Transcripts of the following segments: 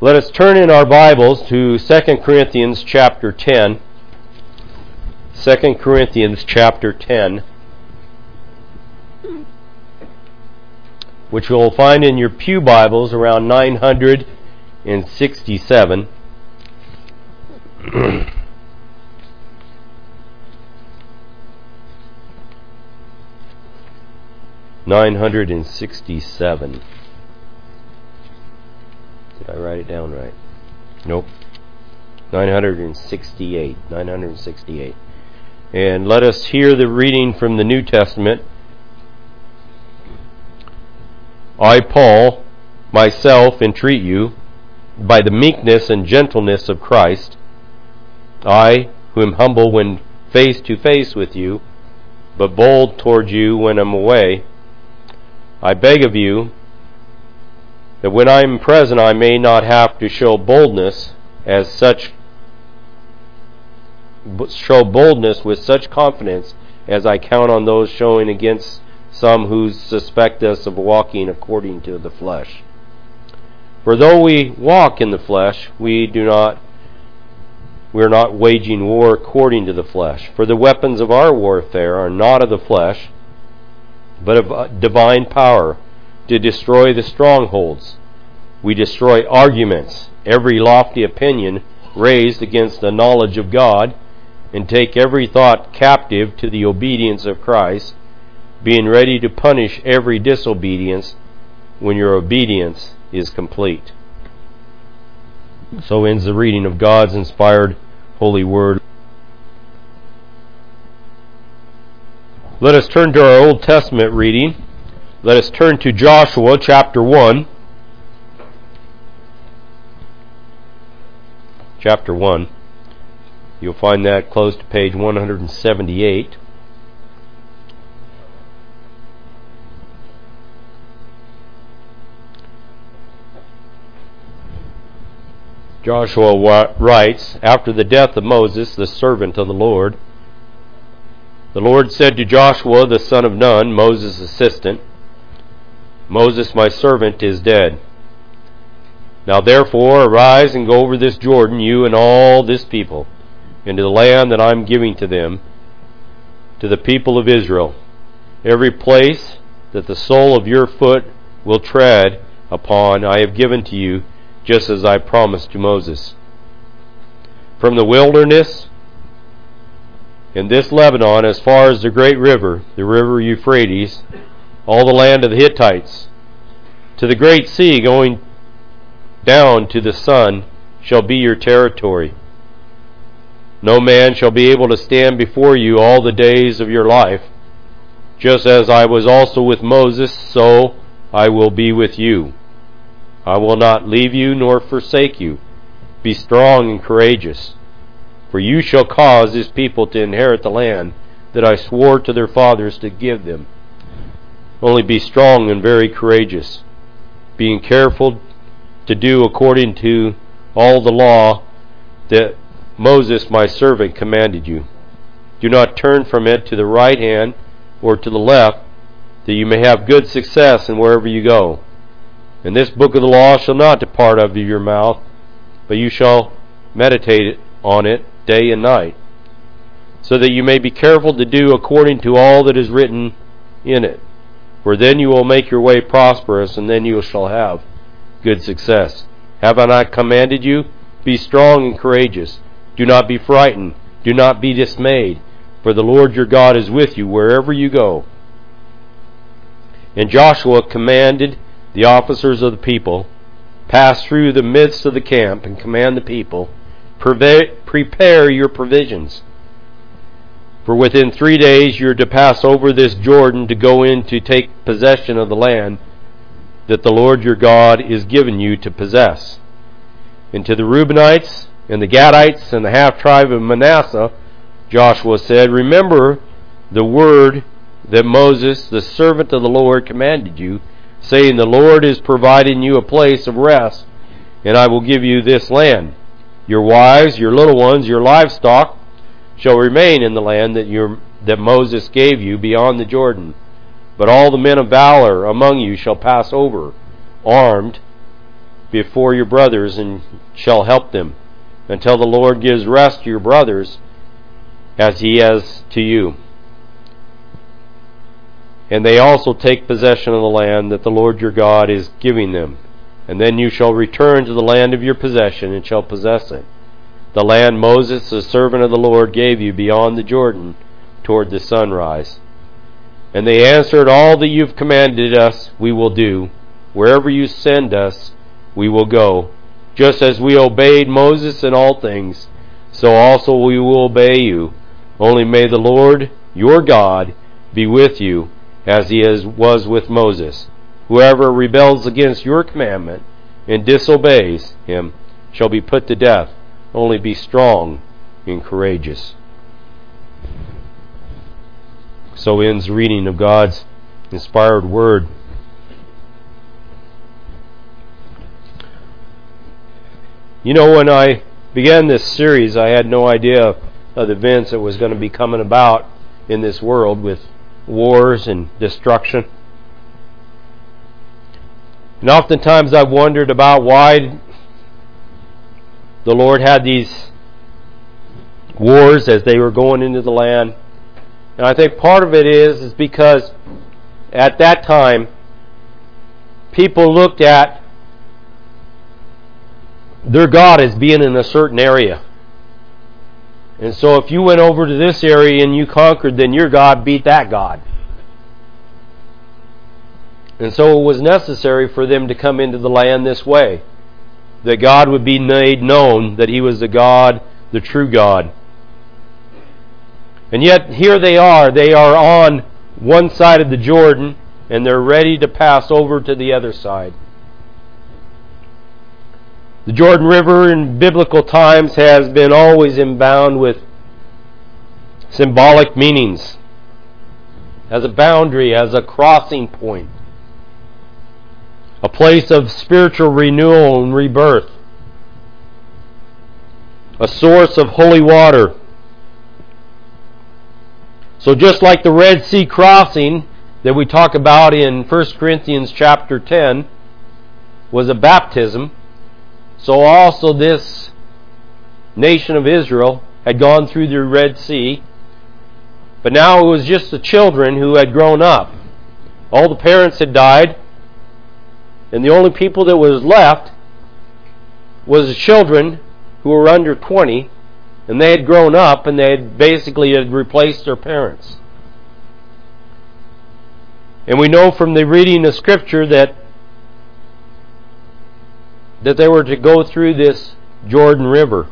Let us turn in our Bibles to 2 Corinthians chapter 10. 2 Corinthians chapter 10, which you'll find in your Pew Bibles around 967. Nine hundred and sixty-seven. I write it down right? Nope. 968. 968. And let us hear the reading from the New Testament. I, Paul, myself entreat you, by the meekness and gentleness of Christ, I, who am humble when face to face with you, but bold toward you when I'm away, I beg of you that when I am present I may not have to show boldness as such show boldness with such confidence as I count on those showing against some who suspect us of walking according to the flesh. For though we walk in the flesh, we do not we are not waging war according to the flesh. For the weapons of our warfare are not of the flesh, but of uh, divine power to destroy the strongholds. We destroy arguments, every lofty opinion raised against the knowledge of God, and take every thought captive to the obedience of Christ, being ready to punish every disobedience when your obedience is complete. So ends the reading of God's inspired holy word. Let us turn to our Old Testament reading. Let us turn to Joshua chapter 1. Chapter 1. You'll find that close to page 178. Joshua writes, After the death of Moses, the servant of the Lord, the Lord said to Joshua, the son of Nun, Moses' assistant, Moses, my servant, is dead. Now therefore arise and go over this Jordan, you and all this people, into the land that I am giving to them, to the people of Israel. Every place that the sole of your foot will tread upon I have given to you, just as I promised to Moses. From the wilderness in this Lebanon as far as the great river, the river Euphrates, all the land of the Hittites, to the great sea going down to the sun shall be your territory. No man shall be able to stand before you all the days of your life. Just as I was also with Moses, so I will be with you. I will not leave you nor forsake you. Be strong and courageous, for you shall cause this people to inherit the land that I swore to their fathers to give them. Only be strong and very courageous, being careful to do according to all the law that Moses my servant commanded you. Do not turn from it to the right hand or to the left, that you may have good success in wherever you go. And this book of the law shall not depart out of your mouth, but you shall meditate on it day and night, so that you may be careful to do according to all that is written in it. For then you will make your way prosperous, and then you shall have good success. Have I not commanded you? Be strong and courageous. Do not be frightened. Do not be dismayed, for the Lord your God is with you wherever you go. And Joshua commanded the officers of the people, Pass through the midst of the camp and command the people, Prepare your provisions for within three days you're to pass over this Jordan to go in to take possession of the land that the Lord your God is giving you to possess. And to the Reubenites and the Gadites and the half tribe of Manasseh, Joshua said, Remember the word that Moses, the servant of the Lord, commanded you, saying, The Lord is providing you a place of rest, and I will give you this land. Your wives, your little ones, your livestock, shall remain in the land that, your, that Moses gave you beyond the Jordan. But all the men of valor among you shall pass over, armed, before your brothers and shall help them until the Lord gives rest to your brothers as he has to you. And they also take possession of the land that the Lord your God is giving them. And then you shall return to the land of your possession and shall possess it. The land Moses, the servant of the Lord, gave you beyond the Jordan toward the sunrise. And they answered, All that you've commanded us, we will do. Wherever you send us, we will go. Just as we obeyed Moses in all things, so also we will obey you. Only may the Lord, your God, be with you, as he was with Moses. Whoever rebels against your commandment and disobeys him shall be put to death. Only be strong and courageous. So ends reading of God's inspired word. You know, when I began this series, I had no idea of the events that was going to be coming about in this world with wars and destruction. And oftentimes I've wondered about why the Lord had these wars as they were going into the land. And I think part of it is is because at that time people looked at their God as being in a certain area. And so if you went over to this area and you conquered, then your God beat that God. And so it was necessary for them to come into the land this way. That God would be made known that He was the God, the true God. And yet, here they are. They are on one side of the Jordan, and they're ready to pass over to the other side. The Jordan River in biblical times has been always imbound with symbolic meanings, as a boundary, as a crossing point, a place of spiritual renewal and rebirth, a source of holy water. So just like the Red Sea crossing that we talk about in 1 Corinthians chapter 10 was a baptism, so also this nation of Israel had gone through the Red Sea, but now it was just the children who had grown up. All the parents had died, and the only people that was left was the children who were under 20 and they had grown up and they had basically had replaced their parents. And we know from the reading of Scripture that that they were to go through this Jordan River.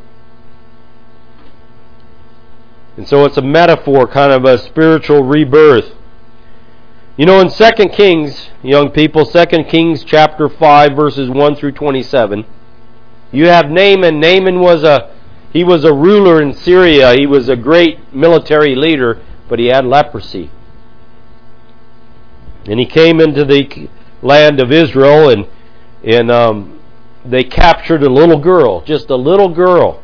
And so it's a metaphor, kind of a spiritual rebirth. You know, in 2 Kings, young people, 2 Kings chapter 5, verses 1 through 27, you have Naaman. Naaman was a he was a ruler in Syria. He was a great military leader, but he had leprosy. And he came into the land of Israel, and and um, they captured a little girl, just a little girl.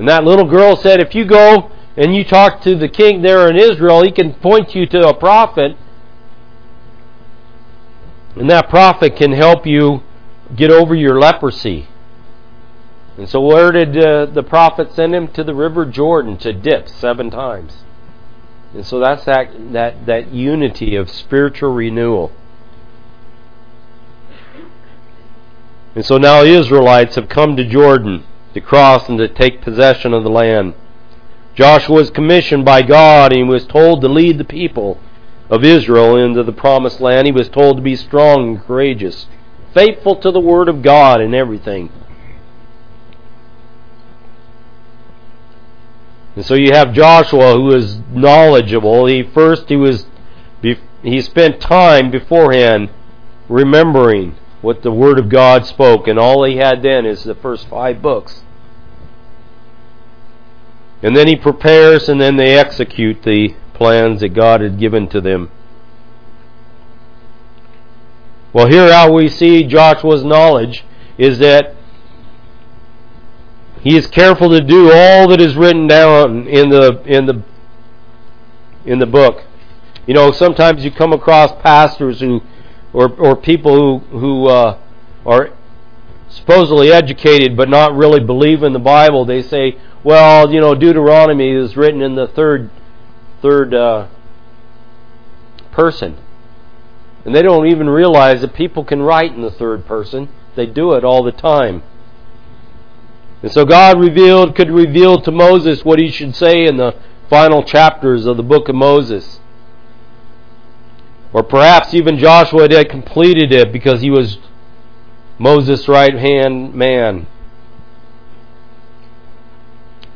And that little girl said, "If you go and you talk to the king there in Israel, he can point you to a prophet, and that prophet can help you get over your leprosy." And so, where did uh, the prophet send him? To the river Jordan to dip seven times. And so, that's that, that, that unity of spiritual renewal. And so now Israelites have come to Jordan to cross and to take possession of the land. Joshua was commissioned by God and he was told to lead the people of Israel into the promised land. He was told to be strong and courageous, faithful to the word of God in everything. And so you have Joshua who is knowledgeable. He first he was he spent time beforehand remembering what the word of God spoke and all he had then is the first 5 books. And then he prepares and then they execute the plans that God had given to them. Well, here how we see Joshua's knowledge is that he is careful to do all that is written down in the in the in the book. You know, sometimes you come across pastors who or or people who who uh, are supposedly educated but not really believe in the Bible, they say, well, you know, Deuteronomy is written in the third third uh, person. And they don't even realize that people can write in the third person. They do it all the time. And so God revealed, could reveal to Moses what he should say in the final chapters of the book of Moses. Or perhaps even Joshua had completed it because he was Moses' right hand man.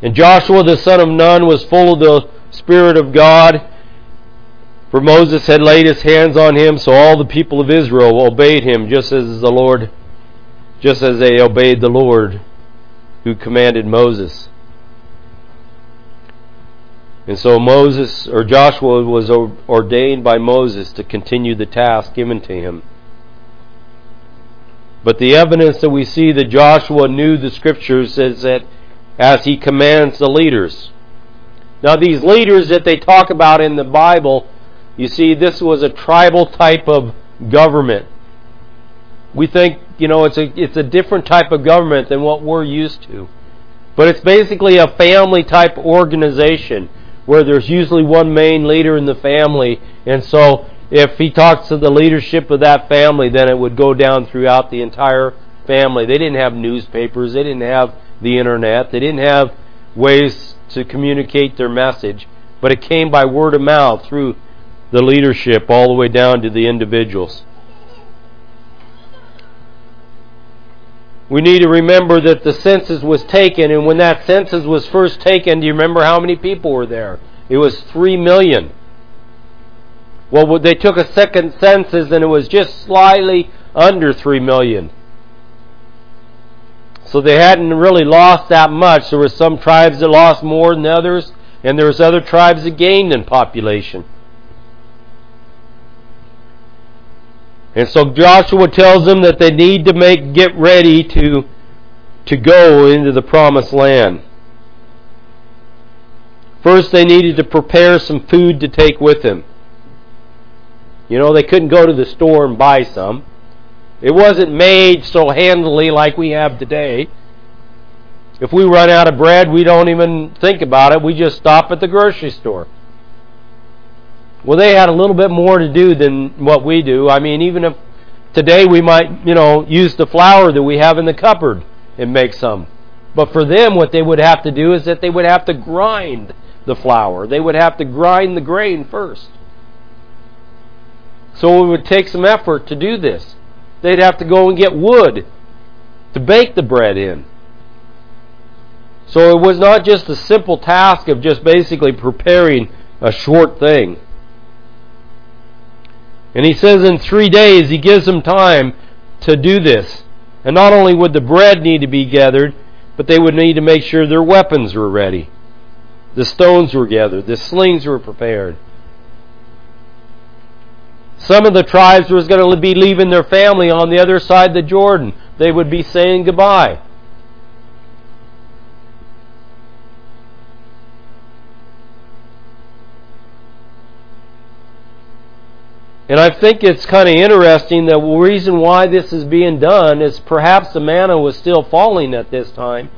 And Joshua the son of Nun was full of the Spirit of God, for Moses had laid his hands on him, so all the people of Israel obeyed him just as the Lord, just as they obeyed the Lord who commanded Moses. And so Moses, or Joshua, was ordained by Moses to continue the task given to him. But the evidence that we see that Joshua knew the scriptures is that as he commands the leaders. Now, these leaders that they talk about in the Bible, you see, this was a tribal type of government. We think, you know, it's a, it's a different type of government than what we're used to. But it's basically a family type organization where there's usually one main leader in the family. And so if he talks to the leadership of that family, then it would go down throughout the entire family. They didn't have newspapers, they didn't have the internet, they didn't have ways to communicate their message, but it came by word of mouth through the leadership all the way down to the individuals. We need to remember that the census was taken, and when that census was first taken, do you remember how many people were there? It was three million. Well, they took a second census, and it was just slightly under three million. So they hadn't really lost that much. There were some tribes that lost more than others, and there was other tribes that gained in population. And so Joshua tells them that they need to make get ready to to go into the promised land. First they needed to prepare some food to take with them. You know, they couldn't go to the store and buy some. It wasn't made so handily like we have today. If we run out of bread, we don't even think about it. We just stop at the grocery store. Well, they had a little bit more to do than what we do. I mean, even if today we might, you know, use the flour that we have in the cupboard and make some. But for them, what they would have to do is that they would have to grind the flour. They would have to grind the grain first. So it would take some effort to do this. They'd have to go and get wood to bake the bread in. So it was not just a simple task of just basically preparing a short thing. And he says in three days, he gives them time to do this. And not only would the bread need to be gathered, but they would need to make sure their weapons were ready. The stones were gathered, the slings were prepared. Some of the tribes was going to be leaving their family on the other side of the Jordan. They would be saying goodbye. And I think it's kind of interesting that the reason why this is being done is perhaps the manna was still falling at this time.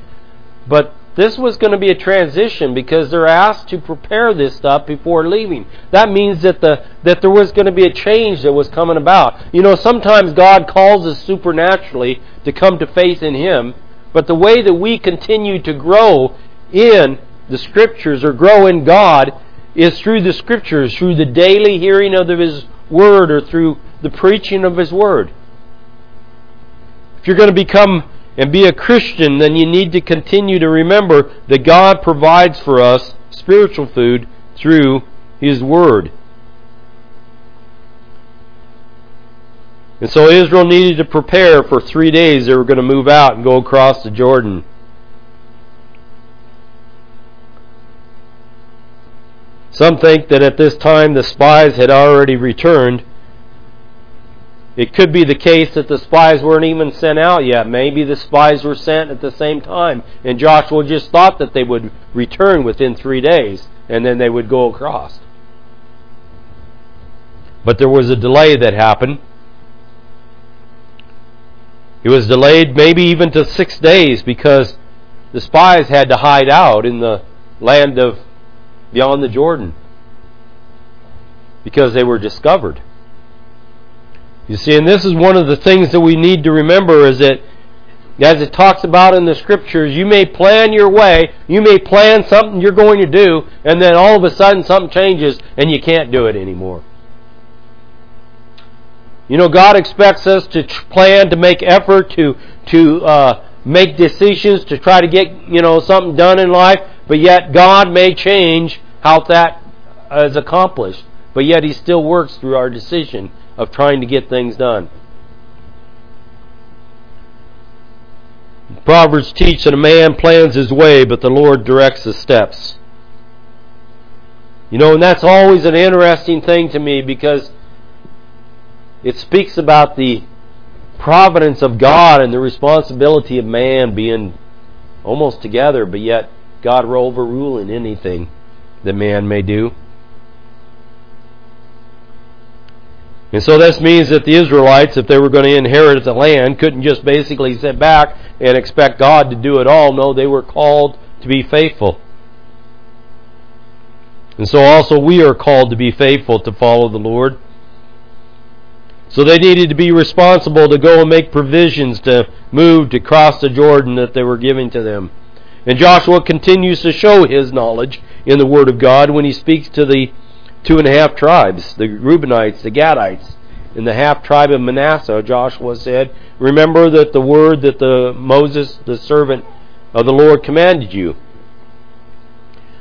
But this was going to be a transition because they're asked to prepare this stuff before leaving. That means that the that there was going to be a change that was coming about. You know, sometimes God calls us supernaturally to come to faith in him, but the way that we continue to grow in the scriptures or grow in God is through the scriptures, through the daily hearing of his word or through the preaching of his word. If you're going to become and be a Christian, then you need to continue to remember that God provides for us spiritual food through his word. And so Israel needed to prepare for three days. They were going to move out and go across the Jordan. Some think that at this time the spies had already returned. It could be the case that the spies weren't even sent out yet. Maybe the spies were sent at the same time, and Joshua just thought that they would return within three days, and then they would go across. But there was a delay that happened. It was delayed maybe even to six days because the spies had to hide out in the land of beyond the Jordan because they were discovered. You see, and this is one of the things that we need to remember is that as it talks about in the scriptures, you may plan your way, you may plan something you're going to do, and then all of a sudden something changes and you can't do it anymore. You know, God expects us to plan, to make effort, to to uh, make decisions, to try to get you know something done in life. But yet, God may change how that is accomplished. But yet, He still works through our decision of trying to get things done. Proverbs teach that a man plans his way, but the Lord directs his steps. You know, and that's always an interesting thing to me because it speaks about the providence of God and the responsibility of man being almost together, but yet God overruling anything that man may do. And so this means that the Israelites, if they were going to inherit the land, couldn't just basically sit back and expect God to do it all. No, they were called to be faithful. And so also we are called to be faithful to follow the Lord. So they needed to be responsible to go and make provisions to move to cross the Jordan that they were giving to them. And Joshua continues to show his knowledge in the Word of God when he speaks to the two and a half tribes, the Reubenites, the Gadites, and the half tribe of Manasseh. Joshua said, Remember that the word that the Moses, the servant of the Lord, commanded you.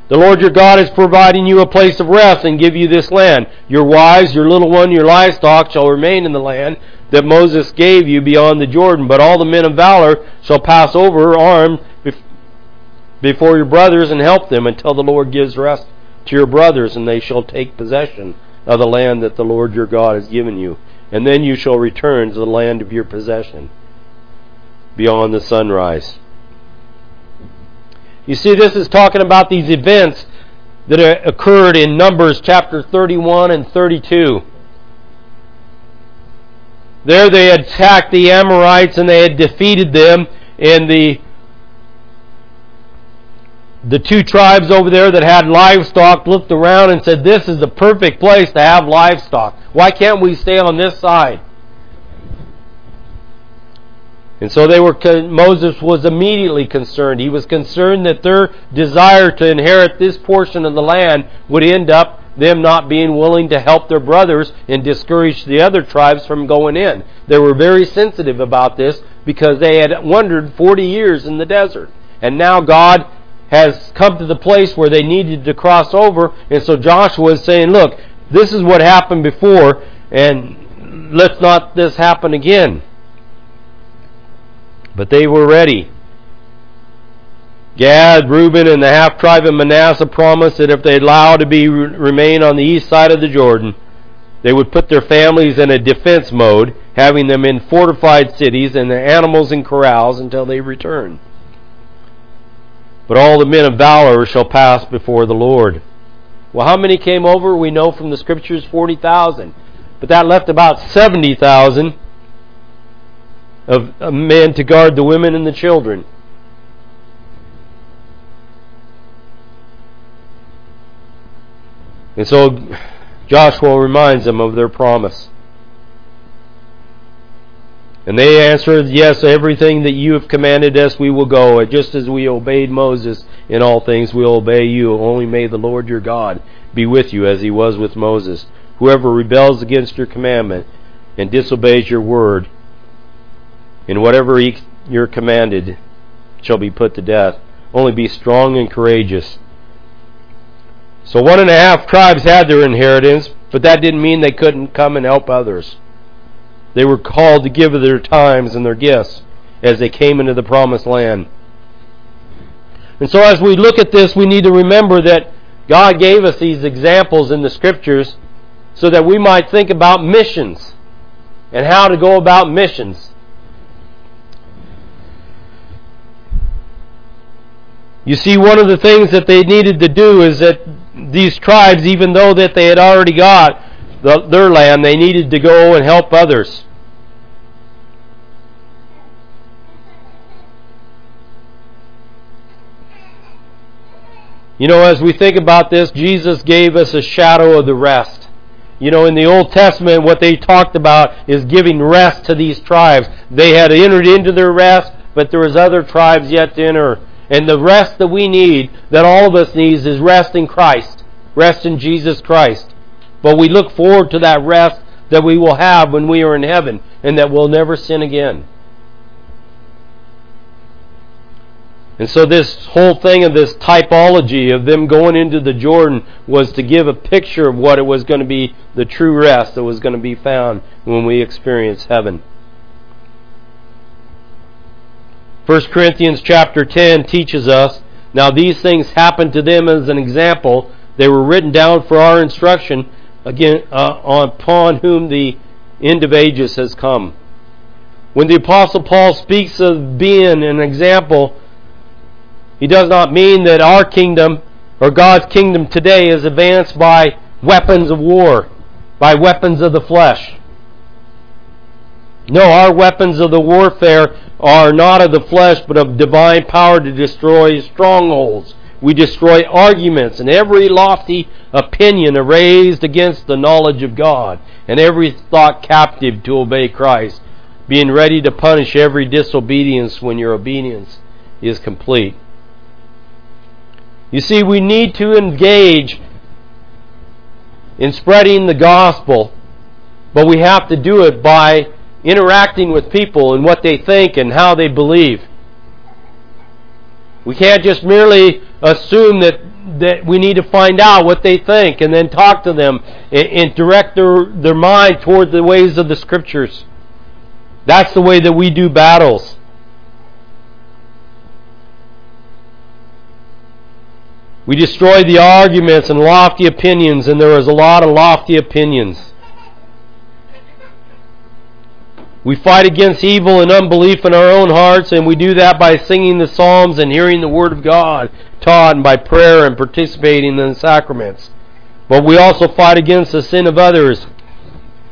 The Lord your God is providing you a place of rest and give you this land. Your wives, your little one, your livestock shall remain in the land that Moses gave you beyond the Jordan, but all the men of valor shall pass over armed before your brothers and help them until the Lord gives rest to your brothers, and they shall take possession of the land that the Lord your God has given you. And then you shall return to the land of your possession beyond the sunrise. You see, this is talking about these events that occurred in Numbers chapter 31 and 32. There they attacked the Amorites and they had defeated them, and the the two tribes over there that had livestock looked around and said, This is the perfect place to have livestock. Why can't we stay on this side? And so they were Moses was immediately concerned. He was concerned that their desire to inherit this portion of the land would end up them not being willing to help their brothers and discourage the other tribes from going in. They were very sensitive about this because they had wandered 40 years in the desert. And now God has come to the place where they needed to cross over. And so Joshua is saying, look, this is what happened before and let's not this happen again. But they were ready. Gad, Reuben, and the half tribe of Manasseh promised that if they allowed to be remain on the east side of the Jordan, they would put their families in a defense mode, having them in fortified cities and their animals in corrals until they return. But all the men of valor shall pass before the Lord. Well, how many came over? We know from the scriptures 40,000. But that left about 70,000 of men to guard the women and the children. And so Joshua reminds them of their promise. And they answered, Yes, everything that you have commanded us we will go. Just as we obeyed Moses in all things, we will obey you. Only may the Lord your God be with you as he was with Moses. Whoever rebels against your commandment and disobeys your word, in whatever you're commanded shall be put to death. Only be strong and courageous. So one and a half tribes had their inheritance, but that didn't mean they couldn't come and help others. They were called to give of their times and their gifts as they came into the promised land. And so as we look at this, we need to remember that God gave us these examples in the scriptures so that we might think about missions and how to go about missions. You see, one of the things that they needed to do is that these tribes, even though that they had already got the, their land, they needed to go and help others. You know, as we think about this, Jesus gave us a shadow of the rest. You know, in the Old Testament, what they talked about is giving rest to these tribes. They had entered into their rest, but there was other tribes yet to enter. And the rest that we need, that all of us needs, is rest in Christ. Rest in Jesus Christ. But we look forward to that rest that we will have when we are in heaven, and that we'll never sin again. And so this whole thing of this typology of them going into the Jordan was to give a picture of what it was going to be, the true rest that was going to be found when we experience heaven. 1 Corinthians chapter 10 teaches us, now these things happened to them as an example. They were written down for our instruction, again, uh, upon whom the end of ages has come. When the Apostle Paul speaks of being an example, he does not mean that our kingdom or God's kingdom today is advanced by weapons of war, by weapons of the flesh. No, our weapons of the warfare are not of the flesh, but of divine power to destroy strongholds. We destroy arguments and every lofty opinion raised against the knowledge of God, and every thought captive to obey Christ, being ready to punish every disobedience when your obedience is complete. You see, we need to engage in spreading the gospel, but we have to do it by interacting with people and what they think and how they believe. We can't just merely assume that, that we need to find out what they think and then talk to them and, and direct their, their mind toward the ways of the Scriptures. That's the way that we do battles. We destroy the arguments and lofty opinions, and there is a lot of lofty opinions. We fight against evil and unbelief in our own hearts, and we do that by singing the Psalms and hearing the Word of God taught, and by prayer and participating in the sacraments. But we also fight against the sin of others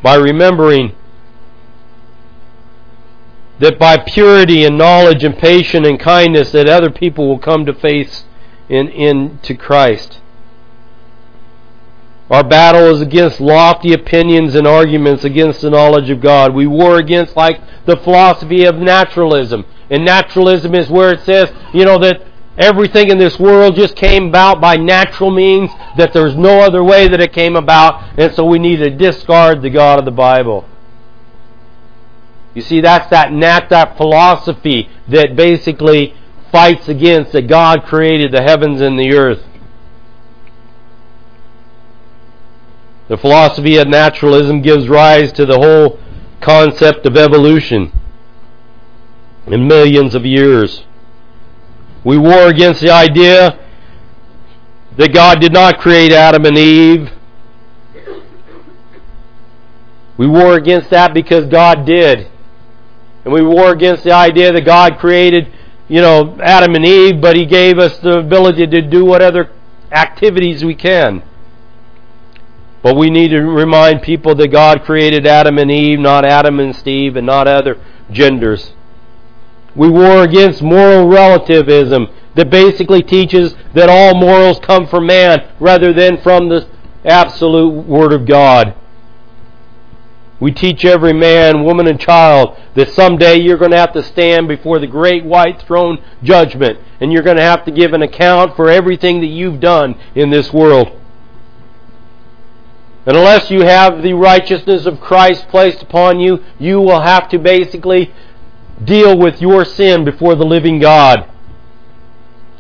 by remembering that by purity and knowledge and patience and kindness that other people will come to faith in, into Christ. Our battle is against lofty opinions and arguments against the knowledge of God. We war against like the philosophy of naturalism. And naturalism is where it says, you know, that everything in this world just came about by natural means, that there's no other way that it came about, and so we need to discard the God of the Bible. You see, that's that nat that philosophy that basically fights against that God created the heavens and the earth. The philosophy of naturalism gives rise to the whole concept of evolution in millions of years. We war against the idea that God did not create Adam and Eve. We war against that because God did. And we war against the idea that God created you know, Adam and Eve, but He gave us the ability to do what other activities we can. But we need to remind people that God created Adam and Eve, not Adam and Steve, and not other genders. We war against moral relativism that basically teaches that all morals come from man rather than from the absolute Word of God. We teach every man, woman, and child that someday you're going to have to stand before the great white throne judgment and you're going to have to give an account for everything that you've done in this world. Unless you have the righteousness of Christ placed upon you, you will have to basically deal with your sin before the living God.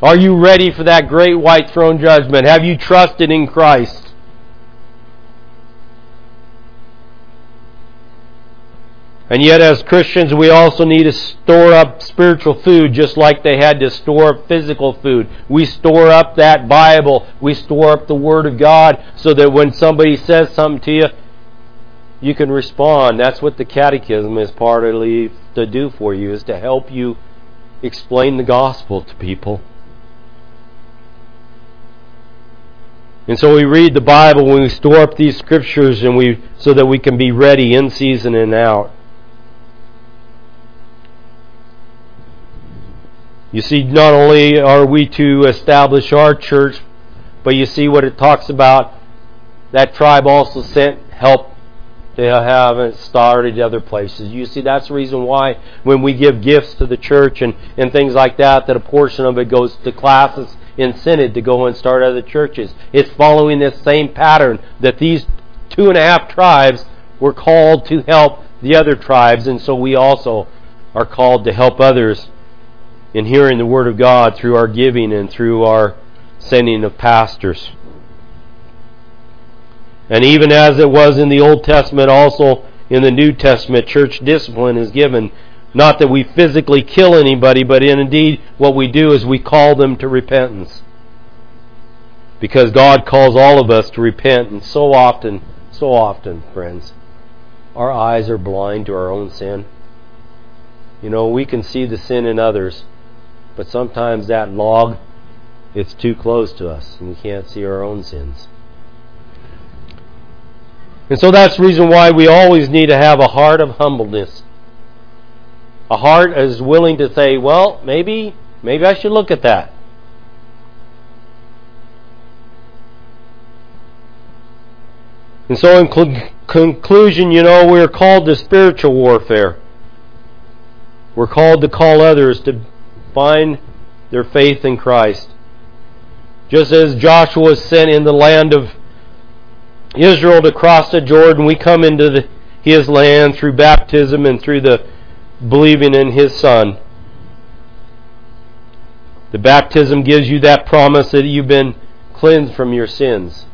Are you ready for that great white throne judgment? Have you trusted in Christ? And yet, as Christians, we also need to store up spiritual food just like they had to store up physical food. We store up that Bible. We store up the Word of God so that when somebody says something to you, you can respond. That's what the catechism is partly to do for you, is to help you explain the gospel to people. And so we read the Bible we store up these scriptures and we so that we can be ready in season and out. You see, not only are we to establish our church But you see what it talks about. That tribe also sent help they haven't started other places. You see, that's the reason why when we give gifts to the church and, and things like that, that a portion of it goes to classes in Synod to go and start other churches. It's following this same pattern that these two and a half tribes were called to help the other tribes, and so we also are called to help others in hearing the Word of God through our giving and through our sending of pastors. And even as it was in the Old Testament, also in the New Testament, church discipline is given. Not that we physically kill anybody, but in indeed what we do is we call them to repentance. Because God calls all of us to repent, and so often, so often, friends, our eyes are blind to our own sin. You know, we can see the sin in others, but sometimes that log, it's too close to us, and we can't see our own sins. And so that's the reason why we always need to have a heart of humbleness. A heart as willing to say, well, maybe, maybe I should look at that. And so, in cl- conclusion, you know, we're called to spiritual warfare. We're called to call others to find their faith in Christ. Just as Joshua was sent in the land of Israel to cross the Jordan, we come into the, his land through baptism and through the believing in his son. The baptism gives you that promise that you've been cleansed from your sins.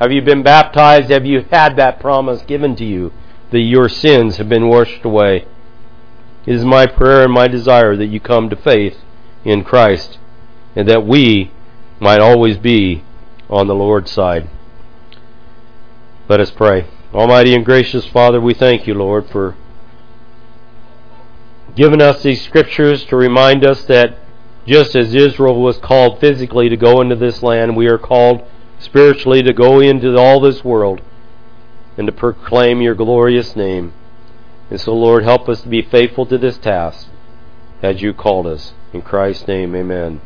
Have you been baptized? Have you had that promise given to you that your sins have been washed away? It is my prayer and my desire that you come to faith in Christ and that we might always be on the Lord's side. Let us pray. Almighty and gracious Father, we thank you, Lord, for giving us these scriptures to remind us that just as Israel was called physically to go into this land, we are called spiritually to go into all this world and to proclaim your glorious name. And so, Lord, help us to be faithful to this task as you called us. In Christ's name, amen.